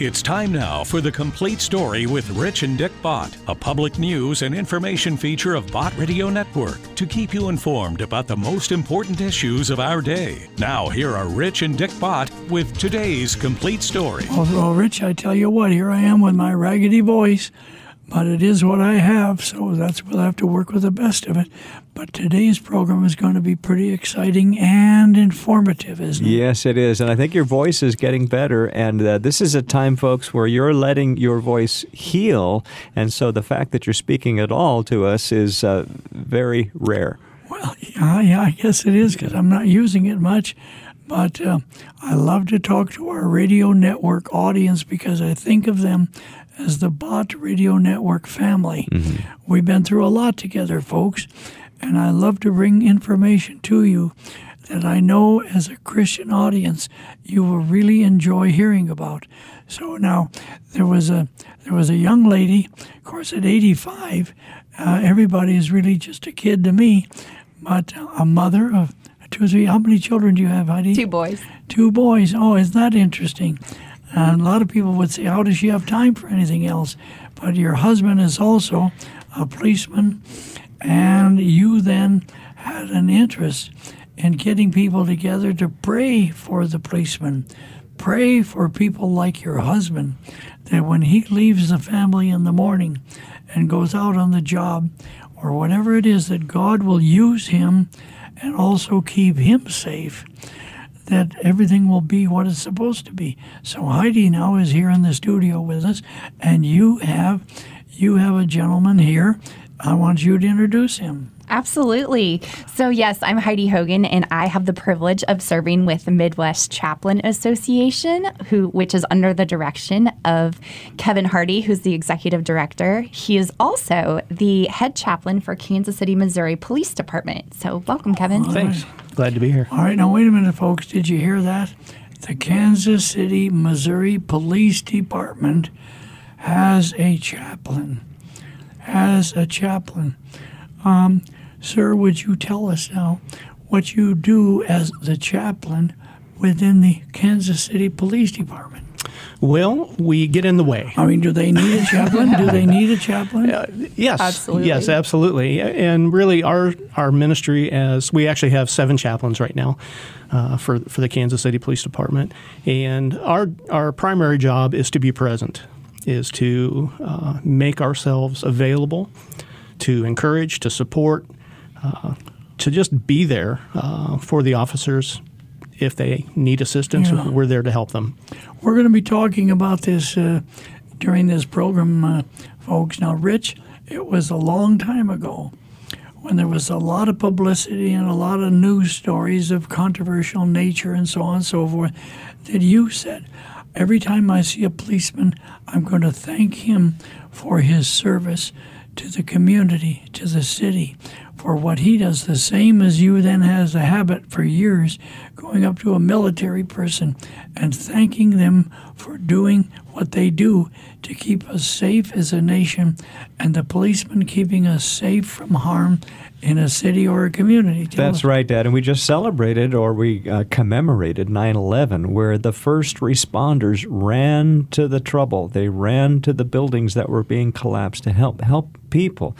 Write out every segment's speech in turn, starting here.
It's time now for the complete story with Rich and Dick Bott, a public news and information feature of Bott Radio Network to keep you informed about the most important issues of our day. Now, here are Rich and Dick Bott with today's complete story. Well, well, Rich, I tell you what, here I am with my raggedy voice, but it is what I have, so that's we'll have to work with the best of it. But today's program is going to be pretty exciting and informative, isn't it? Yes, it is. And I think your voice is getting better. And uh, this is a time, folks, where you're letting your voice heal. And so the fact that you're speaking at all to us is uh, very rare. Well, yeah, yeah, I guess it is because I'm not using it much. But uh, I love to talk to our radio network audience because I think of them as the Bott Radio Network family. We've been through a lot together, folks, and I love to bring information to you that I know as a Christian audience you will really enjoy hearing about. So now there was a there was a young lady, of course, at 85, uh, everybody is really just a kid to me, but a mother of two or three. How many children do you have, Heidi? Two boys. Two boys. Oh, isn't that interesting? And a lot of people would say, How does she have time for anything else? But your husband is also a policeman, and you then had an interest in getting people together to pray for the policeman. Pray for people like your husband that when he leaves the family in the morning and goes out on the job or whatever it is, that God will use him and also keep him safe that everything will be what it's supposed to be. So Heidi now is here in the studio with us, and you have you have a gentleman here. I want you to introduce him. Absolutely. So, yes, I'm Heidi Hogan, and I have the privilege of serving with the Midwest Chaplain Association, who which is under the direction of Kevin Hardy, who's the executive director. He is also the head chaplain for Kansas City, Missouri Police Department. So, welcome, Kevin. Thanks. Glad to be here. All right, now wait a minute, folks. Did you hear that? The Kansas City, Missouri Police Department has a chaplain. Has a chaplain. Um, sir, would you tell us now what you do as the chaplain within the Kansas City Police Department? Well, we get in the way. I mean, do they need a chaplain? do they need a chaplain? Yes, Absolutely. yes, absolutely. And really, our our ministry, as we actually have seven chaplains right now uh, for for the Kansas City Police Department, and our our primary job is to be present, is to uh, make ourselves available, to encourage, to support, uh, to just be there uh, for the officers. If they need assistance, Yeah. we're there to help them. We're going to be talking about this uh, during this program, uh, folks. Now, Rich, it was a long time ago when there was a lot of publicity and a lot of news stories of controversial nature and so on and so forth that you said, every time I see a policeman, I'm going to thank him for his service to the community, to the city, for what he does. The same as you then has a habit for years going up to a military person and thanking them for doing what they do to keep us safe as a nation and the policemen keeping us safe from harm in a city or a community. Tell That's us. right, Dad. And we just celebrated or we uh, commemorated 9 11, where the first responders ran to the trouble. They ran to the buildings that were being collapsed to help help people.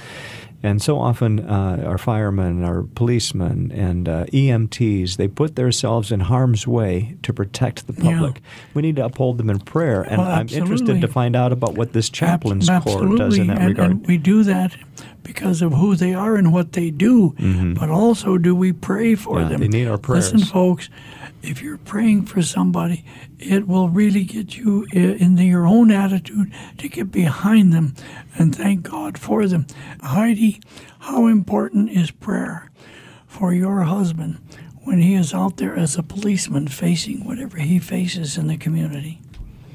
And so often, uh, our firemen, our policemen, and uh, EMTs, they put themselves in harm's way to protect the Yeah. public. We need to uphold them in prayer. And Well, I'm interested to find out about what this chaplain's Ab- corps does in that and, regard. And we do that because of who they are and what they do, but also do we pray for Mm-hmm. Yeah, them? they need our prayers. Listen, folks, if you're praying for somebody, it will really get you i- in your own attitude to get behind them and thank God for them. Heidi, how important is prayer for your husband when he is out there as a policeman facing whatever he faces in the community?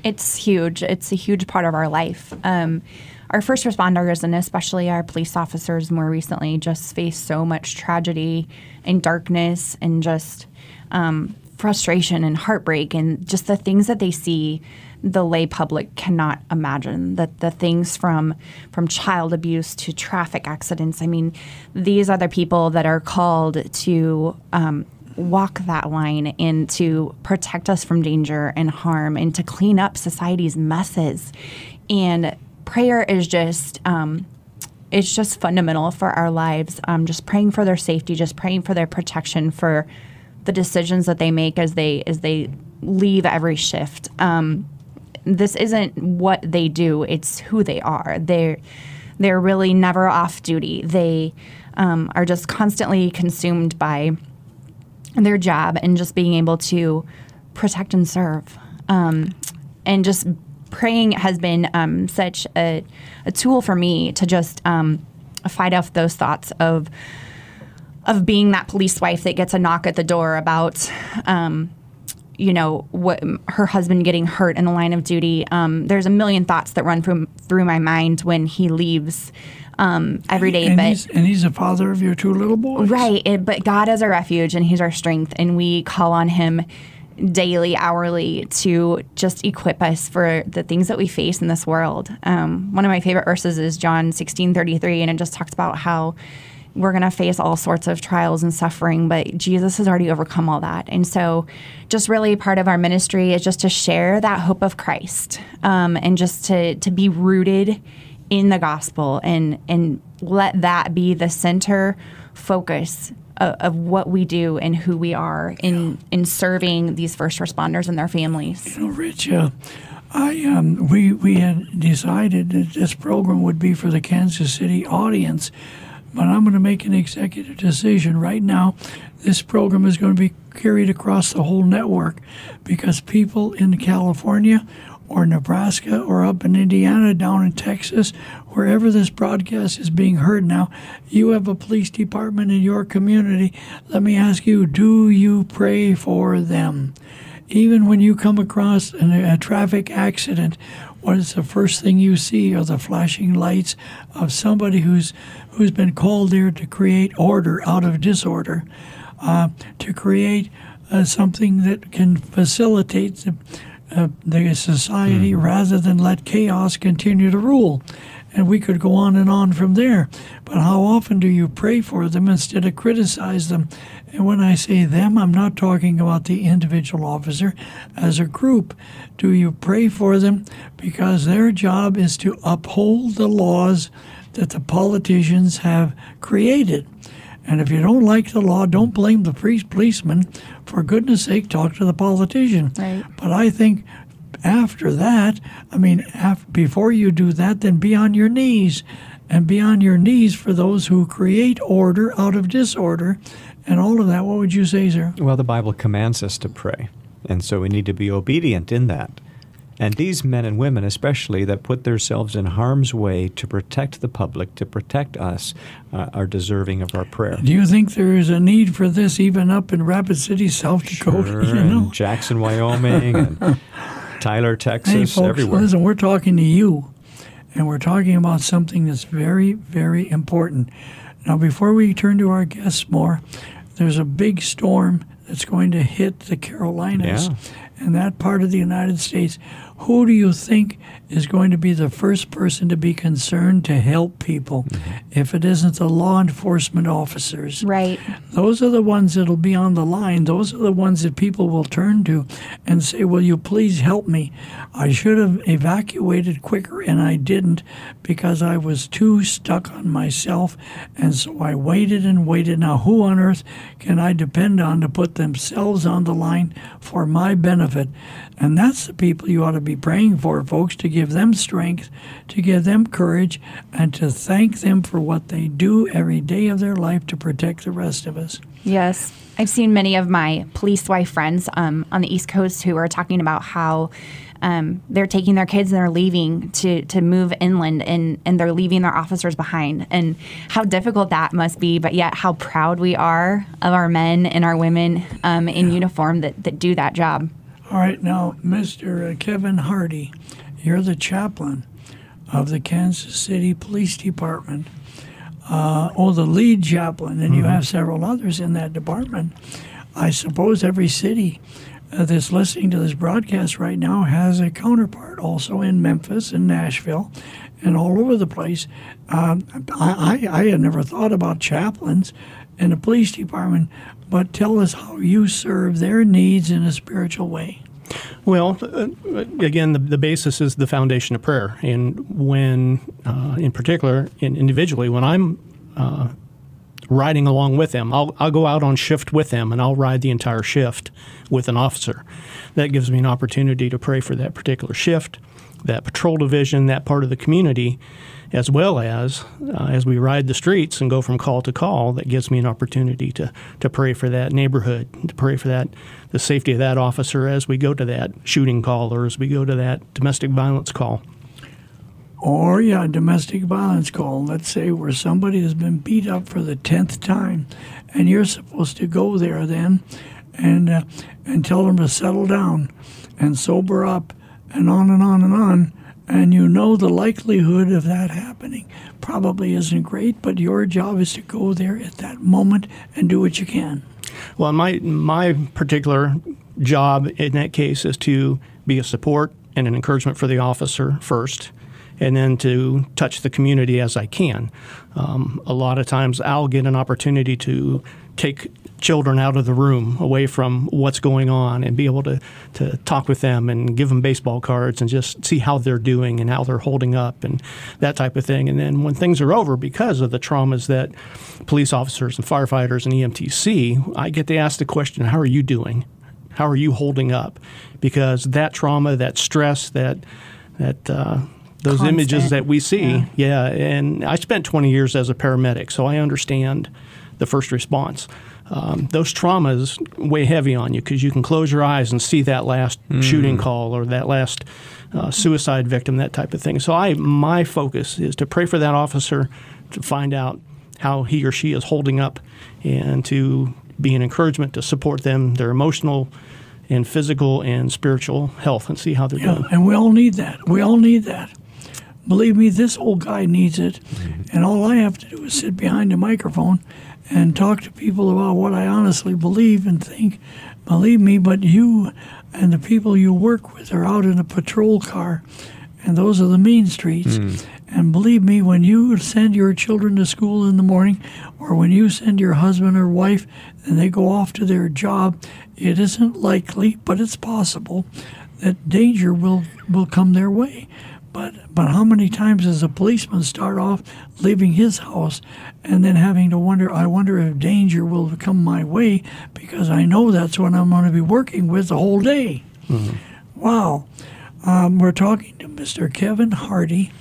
It's huge. It's a huge part of our life. Um, our first responders, and especially our police officers more recently, just face so much tragedy and darkness and just um, frustration and heartbreak and just the things that they see the lay public cannot imagine that the things from from child abuse to traffic accidents i mean these are the people that are called to um, walk that line and to protect us from danger and harm and to clean up society's messes. And prayer is just um, it's just fundamental for our lives. Um, just praying for their safety, just praying for their protection, for the decisions that they make as they as they leave every shift. Um, this isn't what they do; it's who they are. They're they're really never off duty. They um, are just constantly consumed by their job and just being able to protect and serve. Um, and just praying has been um, such a, a, tool for me to just um, fight off those thoughts of of being that police wife that gets a knock at the door about um, you know what her husband getting hurt in the line of duty. Um, there's a million thoughts that run through through my mind when he leaves um, every day. And but he's, and he's the father of your two little boys, right? It, but God is our refuge and He's our strength, and we call on Him daily, hourly to just equip us for the things that we face in this world. Um, one of my favorite verses is John sixteen thirty three, and it just talks about how we're going to face all sorts of trials and suffering, but Jesus has already overcome all that. And so, just really part of our ministry is just to share that hope of Christ um, and just to, to be rooted in the gospel and, and let that be the center focus of, of what we do and who we are in, yeah. in serving these first responders and their families. You know, Rich, uh, I um, we we had decided that this program would be for the Kansas City audience but I'm going to make an executive decision right now. This program is going to be carried across the whole network because people in California or Nebraska or up in Indiana, down in Texas, wherever this broadcast is being heard now, you have a police department in your community. Let me ask you do you pray for them? Even when you come across a, a traffic accident, what is the first thing you see are the flashing lights of somebody who's who's been called there to create order out of disorder, uh, to create uh, something that can facilitate the, uh, the society mm. rather than let chaos continue to rule. And we could go on and on from there. But how often do you pray for them instead of criticize them? And when I say them, I'm not talking about the individual officer. As a group, do you pray for them? Because their job is to uphold the laws that the politicians have created. And if you don't like the law, don't blame the priest policeman. For goodness sake, talk to the politician. Right. But I think after that, I mean, after, before you do that, then be on your knees. And be on your knees for those who create order out of disorder and all of that. What would you say, sir? Well, the Bible commands us to pray. And so we need to be obedient in that. And these men and women, especially, that put themselves in harm's way to protect the public, to protect us, uh, are deserving of our prayer. Do you think there is a need for this even up in Rapid City, South Dakota? Sure, you know? Jackson, Wyoming, and Tyler, Texas, hey, folks, everywhere. Listen, we're talking to you, and we're talking about something that's very, very important. Now, before we turn to our guests more, there's a big storm that's going to hit the Carolinas yeah. And that part of the United States who do you think is going to be the first person to be concerned to help people mm-hmm. if it isn't the law enforcement officers? Right. Those are the ones that'll be on the line. Those are the ones that people will turn to and say, Will you please help me? I should have evacuated quicker and I didn't because I was too stuck on myself. And so I waited and waited. Now, who on earth can I depend on to put themselves on the line for my benefit? And that's the people you ought to be praying for, folks, to give them strength, to give them courage, and to thank them for what they do every day of their life to protect the rest of us. Yes. I've seen many of my police wife friends um, on the East Coast who are talking about how um, they're taking their kids and they're leaving to, to move inland and, and they're leaving their officers behind and how difficult that must be, but yet how proud we are of our men and our women um, in yeah. uniform that, that do that job. All right, now, Mr. Uh, Kevin Hardy, you're the chaplain of the Kansas City Police Department. Uh, oh, the lead chaplain, and mm-hmm. you have several others in that department. I suppose every city uh, that's listening to this broadcast right now has a counterpart also in Memphis and Nashville and all over the place. Um, I, I, I had never thought about chaplains in the police department, but tell us how you serve their needs in a spiritual way. Well, uh, again, the, the basis is the foundation of prayer. And when, uh, in particular, in individually, when I'm uh, riding along with them, I'll, I'll go out on shift with them and I'll ride the entire shift with an officer. That gives me an opportunity to pray for that particular shift, that patrol division, that part of the community, as well as uh, as we ride the streets and go from call to call, that gives me an opportunity to, to pray for that neighborhood, to pray for that the safety of that officer as we go to that shooting call or as we go to that domestic violence call. Or, yeah, domestic violence call, let's say, where somebody has been beat up for the 10th time, and you're supposed to go there then and, uh, and tell them to settle down and sober up and on and on and on. And you know the likelihood of that happening probably isn't great, but your job is to go there at that moment and do what you can. Well, my my particular job in that case is to be a support and an encouragement for the officer first, and then to touch the community as I can. Um, a lot of times, I'll get an opportunity to take children out of the room, away from what's going on, and be able to, to talk with them and give them baseball cards and just see how they're doing and how they're holding up and that type of thing. And then when things are over, because of the traumas that police officers and firefighters and EMTs see, I get to ask the question, How are you doing? How are you holding up? Because that trauma, that stress, that, that, uh, those Constant. images that we see, yeah. And I spent 20 years as a paramedic, so I understand the first response. Um, those traumas weigh heavy on you because you can close your eyes and see that last shooting call or that last uh, suicide victim, that type of thing. So I, my focus is to pray for that officer to find out how he or she is holding up, and to be an encouragement to support them, their emotional and physical and spiritual health, and see how they're Yeah, doing. and we all need that. We all need that. Believe me, this old guy needs it. And all I have to do is sit behind a microphone and talk to people about what I honestly believe and think. Believe me, but you and the people you work with are out in a patrol car, and those are the mean streets. Hmm. And believe me, when you send your children to school in the morning, or when you send your husband or wife and they go off to their job, it isn't likely, but it's possible that danger will, will come their way. But but how many times does a policeman start off leaving his house and then having to wonder, I wonder if danger will come my way because I know that's what I'm going to be working with the whole day. Wow. Um, we're talking to Mr. Kevin Hardy,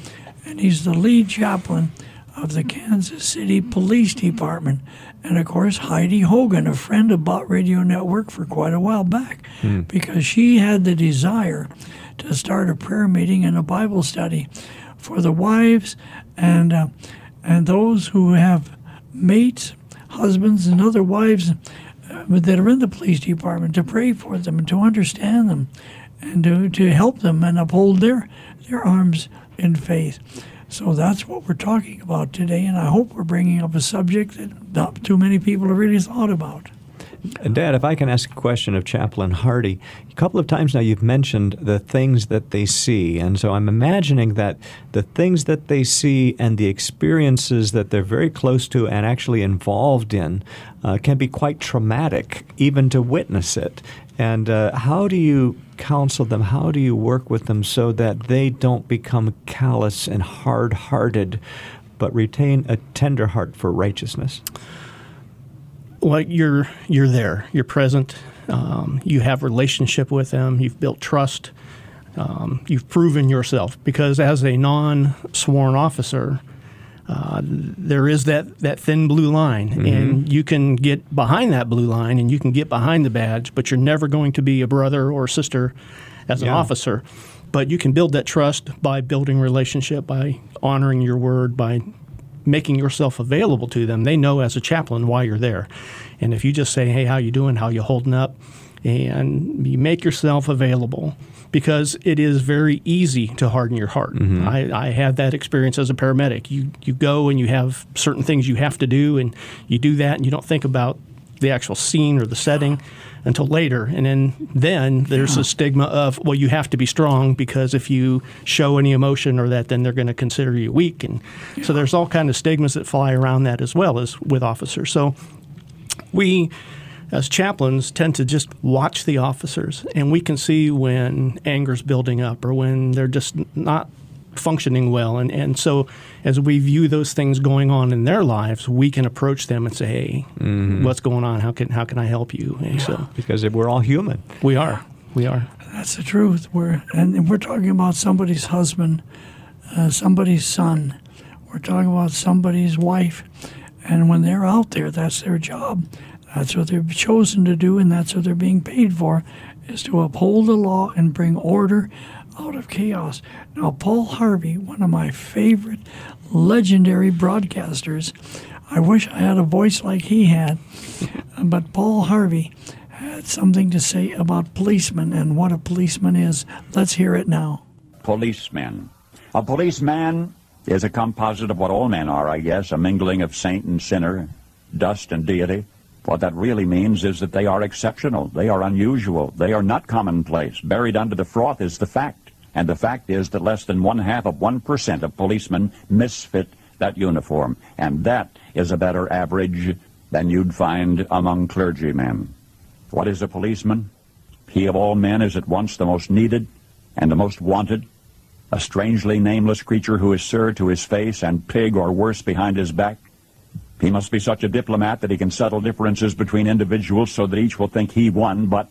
and he's the lead chaplain of the Kansas City Police Department. And of course, Heidi Hogan, a friend of Bott Radio Network for quite a while back, because she had the desire to start a prayer meeting and a Bible study for the wives and uh, and those who have mates, husbands, and other wives uh, that are in the police department to pray for them and to understand them and to, to help them and uphold their their arms in faith. So that's what we're talking about today, and I hope we're bringing up a subject that not too many people have really thought about. Dad, if I can ask a question of Chaplain Hardy, a couple of times now you've mentioned the things that they see, and so I'm imagining that the things that they see and the experiences that they're very close to and actually involved in uh, can be quite traumatic, even to witness it. And uh, how do you counsel them? How do you work with them so that they don't become callous and hard-hearted, but retain a tender heart for righteousness? Well, you're you're there. You're present. Um, you have relationship with them. You've built trust. Um, you've proven yourself because as a non-sworn officer, uh, there is that, that thin blue line, and you can get behind that blue line and you can get behind the badge, but you're never going to be a brother or sister as an Yeah. officer. But you can build that trust by building relationship, by honoring your word, by making yourself available to them. They know as a chaplain why you're there. And if you just say, "Hey, how you doing? How you holding up?" and you make yourself available because it is very easy to harden your heart. Mm-hmm. I, I had that experience as a paramedic. You you go and you have certain things you have to do, and you do that, and you don't think about the actual scene or the setting until later. And then then there's a stigma of well, you have to be strong because if you show any emotion or that, then they're going to consider you weak. And so there's all kind of stigmas that fly around that as well as with officers. So we as chaplains tend to just watch the officers and we can see when anger's building up or when they're just not functioning well and, and so as we view those things going on in their lives we can approach them and say hey what's going on how can how can i help you and so Because we're all human. we are we are That's the truth. We're and we're talking about somebody's husband, uh, somebody's son. We're talking about somebody's wife, and when they're out there, that's their job. That's what they've chosen to do, and that's what they're being paid for, is to uphold the law and bring order out of chaos. Now, Paul Harvey, one of my favorite legendary broadcasters, I wish I had a voice like he had, but Paul Harvey had something to say about policemen and what a policeman is. Let's hear it now. policemen. A policeman is a composite of what all men are, I guess, a mingling of saint and sinner, dust and deity. What that really means is that they are exceptional, they are unusual, they are not commonplace. Buried under the froth is the fact. And the fact is that less than one half of 1% of policemen misfit that uniform. And that is a better average than you'd find among clergymen. What is a policeman? He of all men is at once the most needed and the most wanted, a strangely nameless creature who is sir to his face and pig or worse behind his back. He must be such a diplomat that he can settle differences between individuals so that each will think he won, but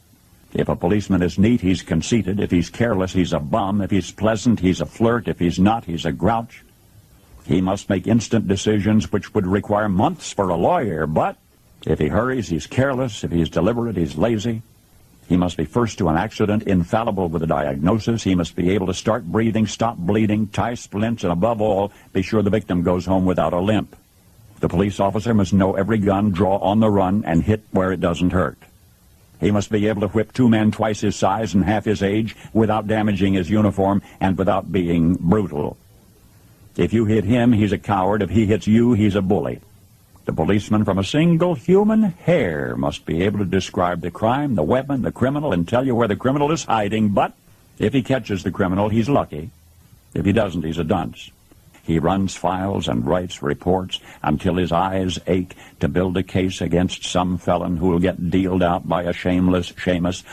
if a policeman is neat, he's conceited. If he's careless, he's a bum. If he's pleasant, he's a flirt. If he's not, he's a grouch. He must make instant decisions which would require months for a lawyer, but if he hurries, he's careless. If he's deliberate, he's lazy. He must be first to an accident, infallible with a diagnosis. He must be able to start breathing, stop bleeding, tie splints, and above all, be sure the victim goes home without a limp. The police officer must know every gun, draw on the run, and hit where it doesn't hurt. He must be able to whip two men twice his size and half his age without damaging his uniform and without being brutal. If you hit him, he's a coward. If he hits you, he's a bully. The policeman from a single human hair must be able to describe the crime, the weapon, the criminal, and tell you where the criminal is hiding. But if he catches the criminal, he's lucky. If he doesn't, he's a dunce. He runs files and writes reports until his eyes ache to build a case against some felon who will get dealed out by a shameless shamus.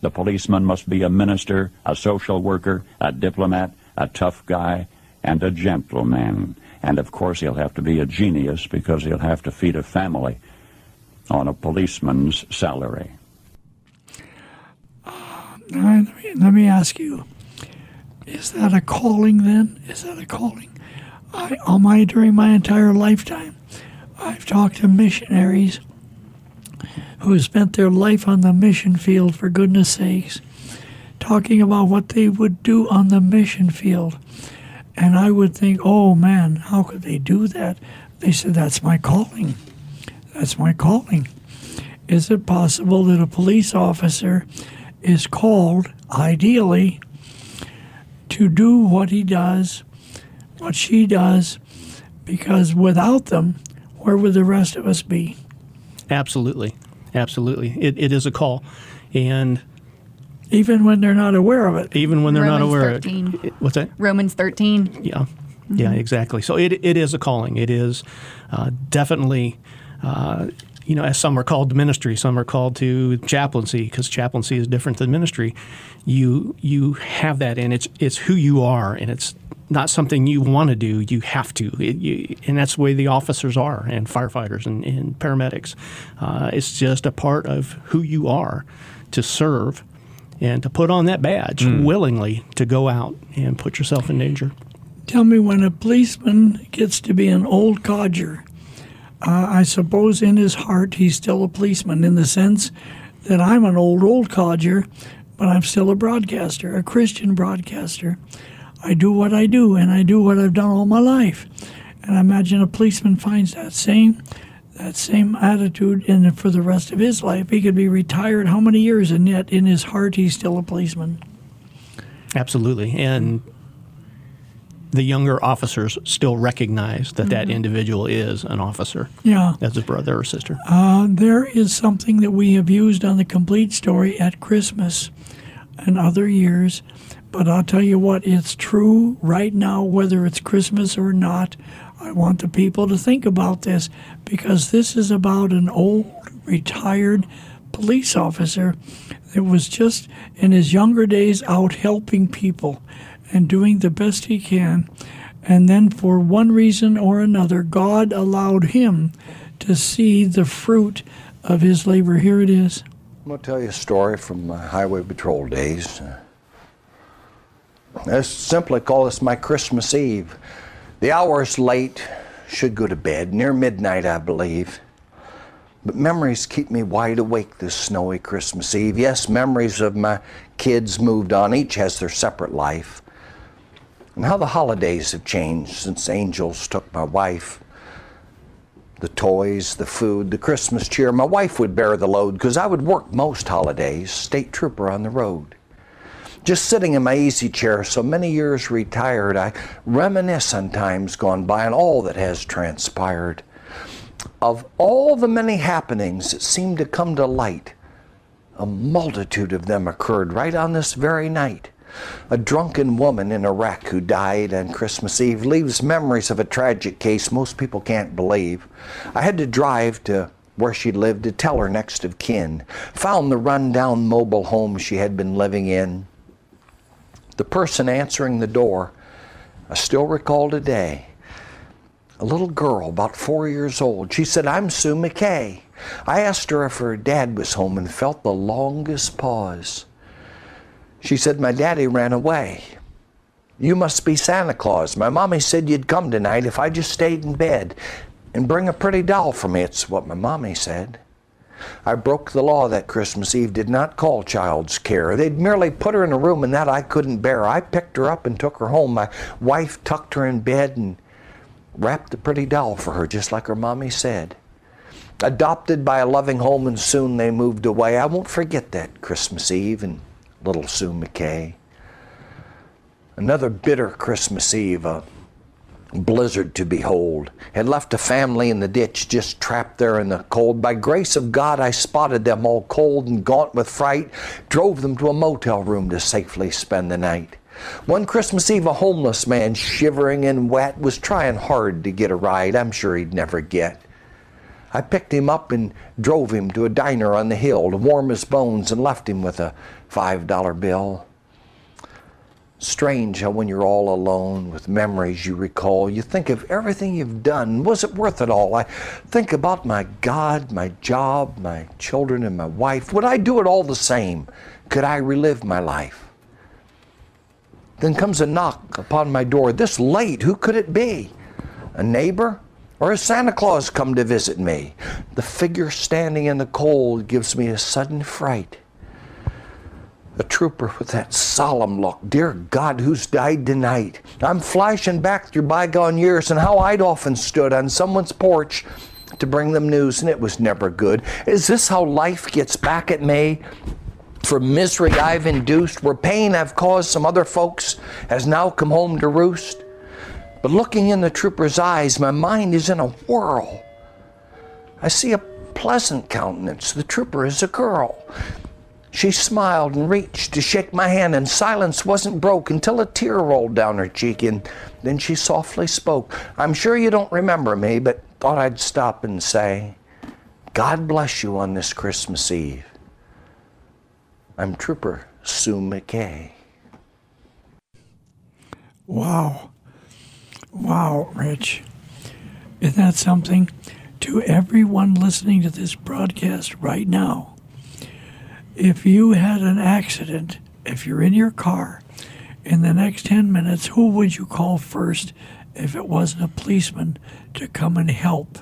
The policeman must be a minister, a social worker, a diplomat, a tough guy, and a gentleman. And of course, he'll have to be a genius because he'll have to feed a family on a policeman's salary. Right, let, me, let me ask you: Is that a calling? Then is that a calling? I, all my during my entire lifetime, I've talked to missionaries who have spent their life on the mission field. For goodness sakes, talking about what they would do on the mission field, and I would think, oh man, how could they do that? They said, that's my calling. That's my calling. Is it possible that a police officer is called, ideally, to do what he does, what she does, because without them, where would the rest of us be? absolutely absolutely it, it is a call and Even when they're not aware of it. even when they're not aware 13. It- what's that Romans 13. Yeah, yeah, exactly. So it it is a calling. It is uh, definitely, uh, you know, as some are called to ministry, some are called to chaplaincy because chaplaincy is different than ministry. You you have that, and it's it's who you are, and it's not something you want to do. You have to, it, you, and that's the way the officers are, and firefighters and, and paramedics. Uh, it's just a part of who you are to serve. And to put on that badge willingly to go out and put yourself in danger. Tell me when a policeman gets to be an old codger, uh, I suppose in his heart he's still a policeman in the sense that I'm an old, old codger, but I'm still a broadcaster, a Christian broadcaster. I do what I do, and I do what I've done all my life. And I imagine a policeman finds that same that same attitude in for the rest of his life. He could be retired how many years, and yet in his heart he's still a policeman. Absolutely, and the younger officers still recognize that that individual is an officer Yeah. as his brother or sister. Uh, there is something that we have used on the complete story at Christmas and other years, but I'll tell you what, it's true right now, whether it's Christmas or not. I want the people to think about this because this is about an old, retired police officer that was just in his younger days out helping people and doing the best he can. And then, for one reason or another, God allowed him to see the fruit of his labor. Here it is. I'm going to tell you a story from my highway patrol days. Uh, Let's simply call this my Christmas Eve. The hour is late, should go to bed, near midnight, I believe. But memories keep me wide awake this snowy Christmas Eve. Yes, memories of my kids moved on, each has their separate life. And how the holidays have changed since Angels took my wife the toys, the food, the Christmas cheer. My wife would bear the load because I would work most holidays, state trooper on the road. Just sitting in my easy chair, so many years retired, I reminisce on times gone by and all that has transpired. Of all the many happenings that seemed to come to light, a multitude of them occurred right on this very night. A drunken woman in a wreck who died on Christmas Eve leaves memories of a tragic case most people can't believe. I had to drive to where she lived to tell her next of kin. Found the rundown mobile home she had been living in. The person answering the door, I still recall today, a little girl about four years old. She said, I'm Sue McKay. I asked her if her dad was home and felt the longest pause. She said, My daddy ran away. You must be Santa Claus. My mommy said you'd come tonight if I just stayed in bed and bring a pretty doll for me. It's what my mommy said. I broke the law that Christmas Eve, did not call child's care. They'd merely put her in a room, and that I couldn't bear. I picked her up and took her home. My wife tucked her in bed and wrapped the pretty doll for her, just like her mommy said. Adopted by a loving home, and soon they moved away. I won't forget that Christmas Eve and little Sue McKay. Another bitter Christmas Eve, a blizzard to behold. Had left a family in the ditch, just trapped there in the cold. By grace of God, I spotted them all cold and gaunt with fright, drove them to a motel room to safely spend the night. One Christmas Eve, a homeless man, shivering and wet, was trying hard to get a ride I'm sure he'd never get. I picked him up and drove him to a diner on the hill to warm his bones and left him with a $5 bill. Strange how when you're all alone with memories you recall, you think of everything you've done. Was it worth it all? I think about my God, my job, my children, and my wife. Would I do it all the same? Could I relive my life? Then comes a knock upon my door. This late, who could it be? A neighbor? Or has Santa Claus come to visit me? The figure standing in the cold gives me a sudden fright. A trooper with that solemn look. Dear God, who's died tonight? I'm flashing back through bygone years and how I'd often stood on someone's porch to bring them news, and it was never good. Is this how life gets back at me? For misery I've induced, where pain I've caused some other folks has now come home to roost. But looking in the trooper's eyes, my mind is in a whirl. I see a pleasant countenance. The trooper is a girl. She smiled and reached to shake my hand, and silence wasn't broke until a tear rolled down her cheek, and then she softly spoke. I'm sure you don't remember me, but thought I'd stop and say, God bless you on this Christmas Eve. I'm Trooper Sue McKay. Wow. Wow, Rich. Isn't that something? To everyone listening to this broadcast right now, if you had an accident, if you're in your car in the next 10 minutes, who would you call first if it wasn't a policeman to come and help?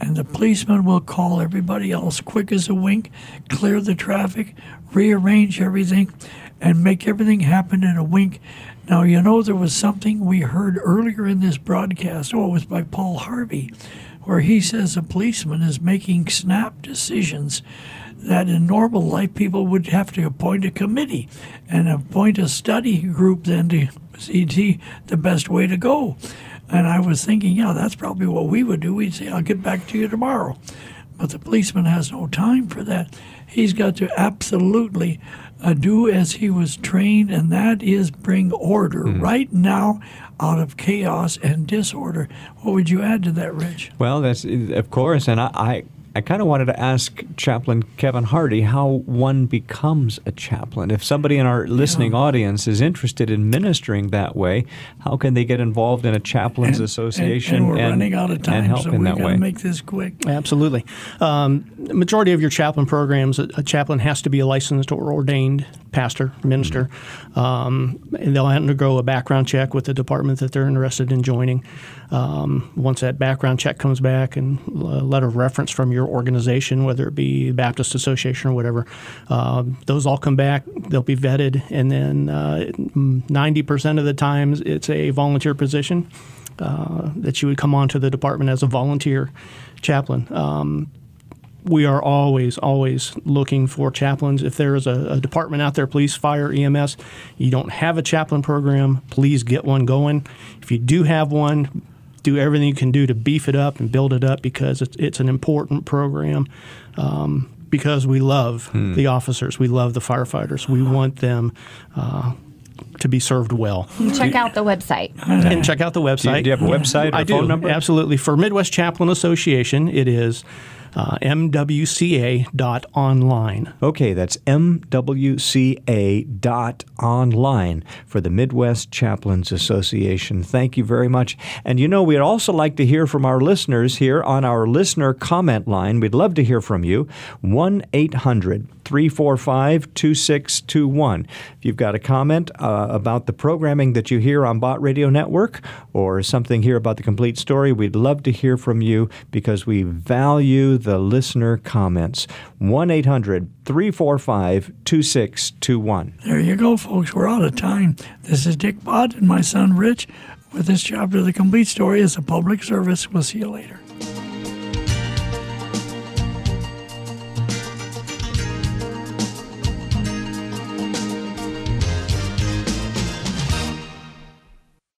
And the policeman will call everybody else quick as a wink, clear the traffic, rearrange everything, and make everything happen in a wink. Now, you know, there was something we heard earlier in this broadcast. Oh, it was by Paul Harvey, where he says a policeman is making snap decisions that in normal life people would have to appoint a committee and appoint a study group then to ET the best way to go? And I was thinking, yeah, that's probably what we would do. We'd say, I'll get back to you tomorrow. But the policeman has no time for that. He's got to absolutely uh, do as he was trained, and that is bring order Mm-hmm. right now out of chaos and disorder. What would you add to that, Rich? Well, that's of course, and I, I, I kind of wanted to ask Chaplain Kevin Hardy how one becomes a chaplain. If somebody in our listening audience is interested in ministering that way, how can they get involved in a chaplains association And, and we're running out of and time, help so in we that got way? to make this quick. Absolutely. Um, the majority of your chaplain programs, a, a chaplain has to be a licensed or ordained pastor, minister. Um, and they'll undergo a background check with the department that they're interested in joining. Um, once that background check comes back and a letter of reference from your organization, whether it be Baptist Association or whatever, um, those all come back. They'll be vetted, and then uh, 90% of the times it's a volunteer position. Uh, that you would come onto the department as a volunteer chaplain. Um, we are always, always looking for chaplains. If there is a, a department out there, police, fire, EMS, you don't have a chaplain program, please get one going. If you do have one, do everything you can do to beef it up and build it up because it's, it's an important program. Um, because we love the officers, we love the firefighters, we want them uh, to be served well. Check out the website. And check out the website. do you have a website or I a phone do, number? Absolutely. For Midwest Chaplain Association, it is uh, mwca.online. Okay, that's mwca dot online for the Midwest Chaplains Association. Thank you very much. And you know, we'd also like to hear from our listeners here on our listener comment line. We'd love to hear from you. 1 800 345 2621. If you've got a comment uh, about the programming that you hear on Bott Radio Network or something here about the complete story, we'd love to hear from you because we value the listener comments. 1 800 345 2621. There you go, folks. We're out of time. This is Dick Bott and my son Rich with this chapter of the complete story as a public service. We'll see you later.